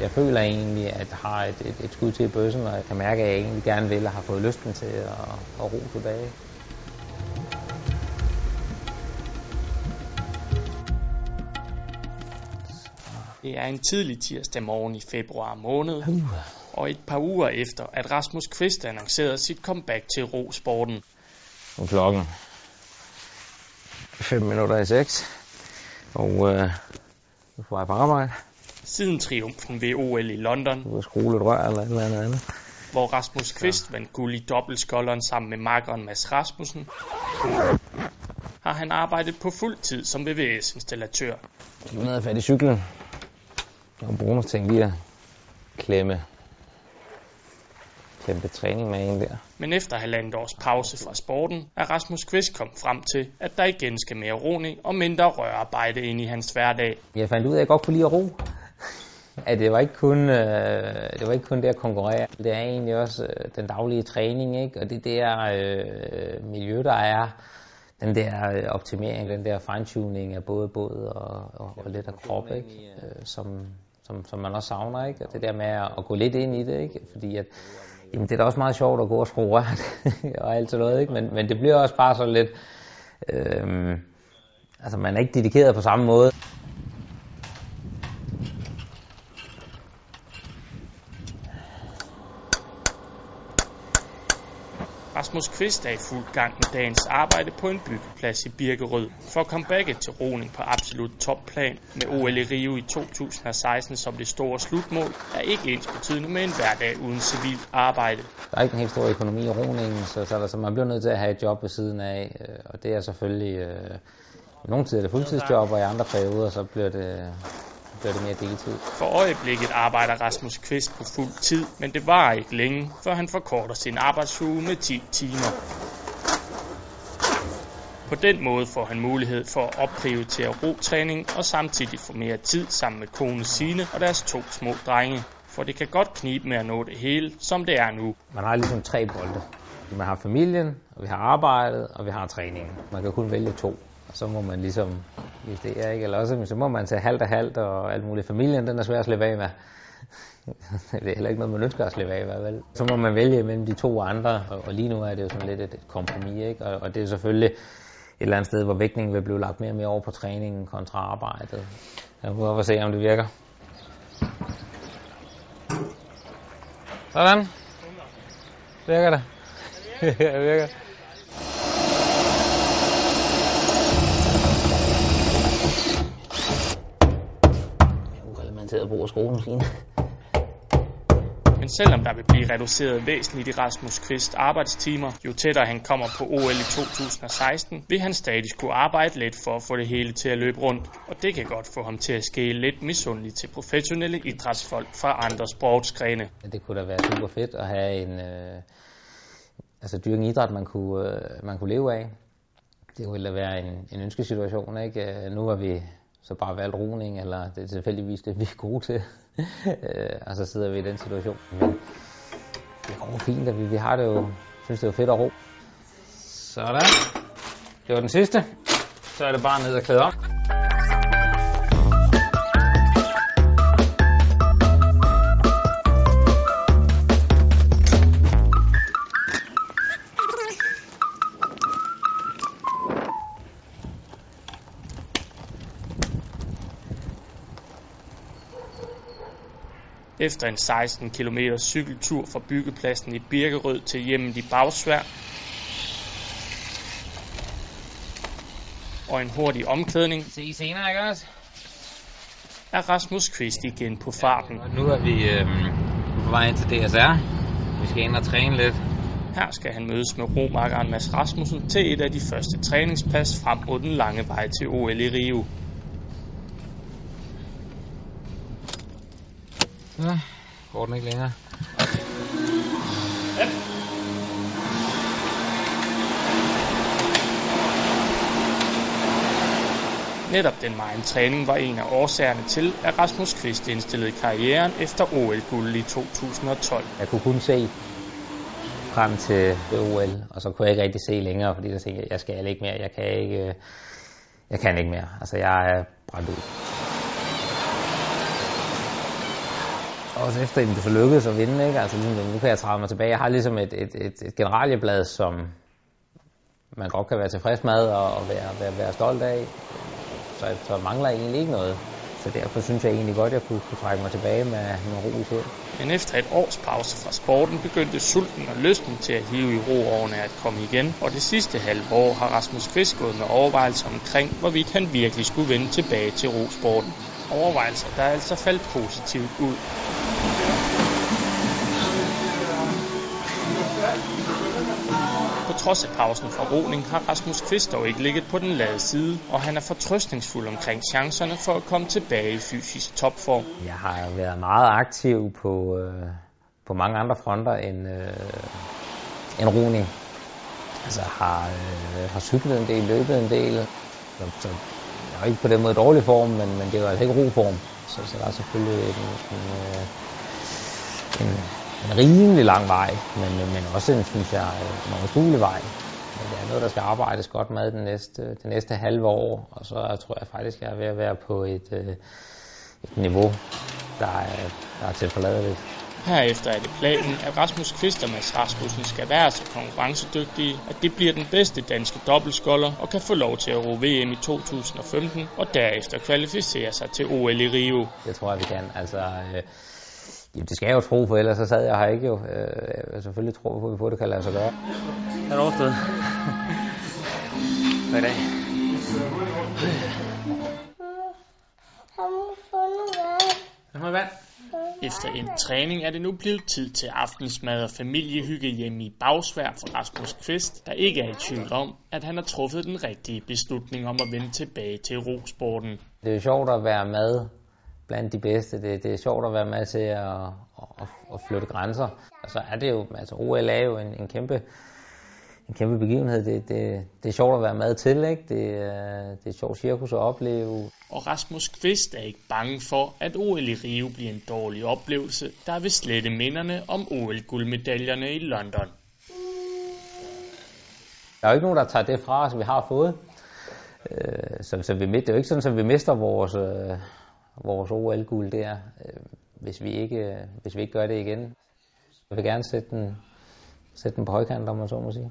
Jeg føler egentlig, at jeg har et, et, et skud til bøssen, og jeg kan mærke, at jeg egentlig gerne vil og har fået lysten til at, at ro tilbage. Det er en tidlig tirsdag morgen i februar måned, og et par uger efter, at Rasmus Kvist annoncerede sit comeback til rosporten. Nu er klokken 5 minutter i 6, og øh, nu får jeg på arbejde. Siden triumfen ved OL i London, Nu skrue et rør eller et eller andet andet. hvor Rasmus Kvist vandt guld i dobbeltskolderen sammen med makkeren Mads Rasmussen, har han arbejdet på fuld tid som VVS-installatør. Nu jeg fat i cyklen. Og Bruno tænkte lige at klemme, klemme lidt træning med en der. Men efter halvandet års pause fra sporten, er Rasmus Kvist kommet frem til, at der igen skal mere roning og mindre rørarbejde ind i hans hverdag. Jeg fandt ud af, at jeg godt kunne lide at ro. At det var ikke kun, øh, det var ikke kun det at konkurrere. Det er egentlig også øh, den daglige træning, ikke? Og det der øh, miljø, der er, den der øh, optimering, den der fine-tuning af både båd og, og, og lidt af krop, ikke? Øh, som, som, som man også savner, ikke? Og det der med at, at gå lidt ind i det, ikke? Fordi at, jamen, det er da også meget sjovt at gå og skrue og alt sådan noget, ikke? Men, men det bliver også bare så lidt... Øh, altså, man er ikke dedikeret på samme måde. Rasmus Kvist er i fuld gang med dagens arbejde på en byggeplads i Birkerød. For at komme comebacket til roning på absolut topplan med OL i Rio i 2016 som det store slutmål, er ikke ens betydende med en hverdag uden civilt arbejde. Der er ikke en helt stor økonomi i roningen, så, så, så man bliver nødt til at have et job ved siden af, øh, og det er selvfølgelig, øh, i nogle tider er det fuldtidsjob, og i andre perioder, så bliver det, bliver det mere deltid. For øjeblikket arbejder Rasmus Kvist på fuld tid, men det varer ikke længe, før han forkorter sin arbejdsuge med 10 timer. På den måde får han mulighed for at opprioritere rotræning og samtidig få mere tid sammen med kone Sine og deres to små drenge. For det kan godt knibe med at nå det hele, som det er nu. Man har ligesom tre bolde. Man har familien, og vi har arbejdet, og vi har træningen. Man kan kun vælge to, og så må man ligesom justere, ikke? Eller også så må man tage halvt og halvt, og alt muligt. Familien, den er svær at slippe af med. det er heller ikke noget, man ønsker at slippe af, med, vel? Så må man vælge mellem de to andre, og, og lige nu er det jo sådan lidt et, et kompromis, ikke? Og, og det er selvfølgelig et eller andet sted, hvor vægtningen vil blive lagt mere og mere over på træningen kontra arbejdet. Jeg må prøve at se, om det virker. Sådan. Virker det? det virker. Ureglementeret brug af skruemaskine. Men selvom der vil blive reduceret væsentligt i Rasmus Kvist arbejdstimer, jo tættere han kommer på OL i 2016, vil han stadig skulle arbejde lidt for at få det hele til at løbe rundt. Og det kan godt få ham til at skæle lidt misundeligt til professionelle idrætsfolk fra andre sportsgrene. Det kunne da være super fedt at have en, øh, altså dyrke en idræt, man kunne, øh, man kunne leve af. Det ville da være en, en ønskesituation, ikke? Øh, Nu har vi så bare valgt roning, eller det er tilfældigvis det, vi er gode til. Øh, og så sidder vi i den situation. Men det går fint, og vi, vi har det jo, synes det er fedt at ro. Sådan. Det var den sidste. Så er det bare ned og klæde om. Efter en 16 km cykeltur fra byggepladsen i Birkerød til hjemmet i Bagsvær, og en hurtig omklædning, Se I senere, ikke også? er Rasmus Kvist igen på farten. Og nu er vi øh, på vej ind til DSR. Vi skal ind og træne lidt. Her skal han mødes med romakkeren Mads Rasmussen til et af de første træningspas frem mod den lange vej til OL i Rio. Ja, går den ikke længere. Netop den meget træning var en af årsagerne til, at Rasmus Kvist indstillede karrieren efter OL-guld i 2012. Jeg kunne kun se frem til OL, og så kunne jeg ikke rigtig se længere, fordi jeg tænkte, jeg skal ikke mere, jeg kan ikke, øh, jeg kan ikke mere. Altså, jeg er brændt ud. også efter det så lykkedes at vinde, ikke? Altså, nu kan jeg træde mig tilbage. Jeg har ligesom et, et, et, et generalieblad, som man godt kan være tilfreds med og være, være, være stolt af. Så, så mangler jeg egentlig ikke noget. Så derfor synes jeg egentlig godt, at jeg kunne, kunne trække mig tilbage med, med ro i selv. Men efter et års pause fra sporten begyndte sulten og lysten til at hive i roårene at komme igen, og det sidste halve år har Rasmus Fisk gået med overvejelser omkring, hvorvidt han virkelig skulle vende tilbage til rosporten. Overvejelser, der er altså faldt positivt ud. På trods af pausen fra roning har Rasmus Kvist dog ikke ligget på den lade side, og han er fortrøstningsfuld omkring chancerne for at komme tilbage i fysisk topform. Jeg har været meget aktiv på, øh, på mange andre fronter end, øh, end roning. Altså har, øh, har cyklet en del, løbet en del. Så, så jeg er ikke på den måde dårlig form, men, men det er jo altså ikke roform. Så, så der er selvfølgelig en, en, en, en rimelig lang vej, men, men også en, synes jeg, en overskuelig vej. Men det er noget, der skal arbejdes godt med den næste, det næste halve år, og så tror jeg faktisk, jeg er ved at være på et, øh, et niveau, der er, der er til forladeligt. Herefter er det planen, at Rasmus Kvist og Mads Rasmussen skal være så konkurrencedygtige, at det bliver den bedste danske dobbeltskolder og kan få lov til at ro VM i 2015 og derefter kvalificere sig til OL i Rio. Det tror jeg, vi kan. Altså, øh, Jamen, det skal jeg jo tro, for ellers så sad jeg her ikke jo. Øh, jeg selvfølgelig tro på, at vi får det kan lade sig gøre. Er du overstået? Hvad dag? Lad mig vand. Efter en træning er det nu blevet tid til aftensmad og familiehygge hjemme i Bagsvær for Rasmus Kvist, der ikke er i tvivl om, at han har truffet den rigtige beslutning om at vende tilbage til rosporten. Det er sjovt at være med blandt de bedste. Det, det er sjovt at være med til at, at, at flytte grænser. Og så er det jo, altså OL er jo en, en kæmpe en kæmpe begivenhed. Det, det, det er sjovt at være med til, ikke? Det, det er et sjovt cirkus at opleve. Og Rasmus Kvist er ikke bange for, at OL i Rio bliver en dårlig oplevelse, der vil slette minderne om OL-guldmedaljerne i London. Der er jo ikke nogen, der tager det fra os, vi har fået. Øh, så, så vi, det er jo ikke sådan, at vi mister vores, øh, vores OL-guld der, øh, hvis, vi ikke, øh, hvis vi ikke gør det igen. Jeg vil gerne sætte den, sætte den på højkant, om man så må sige.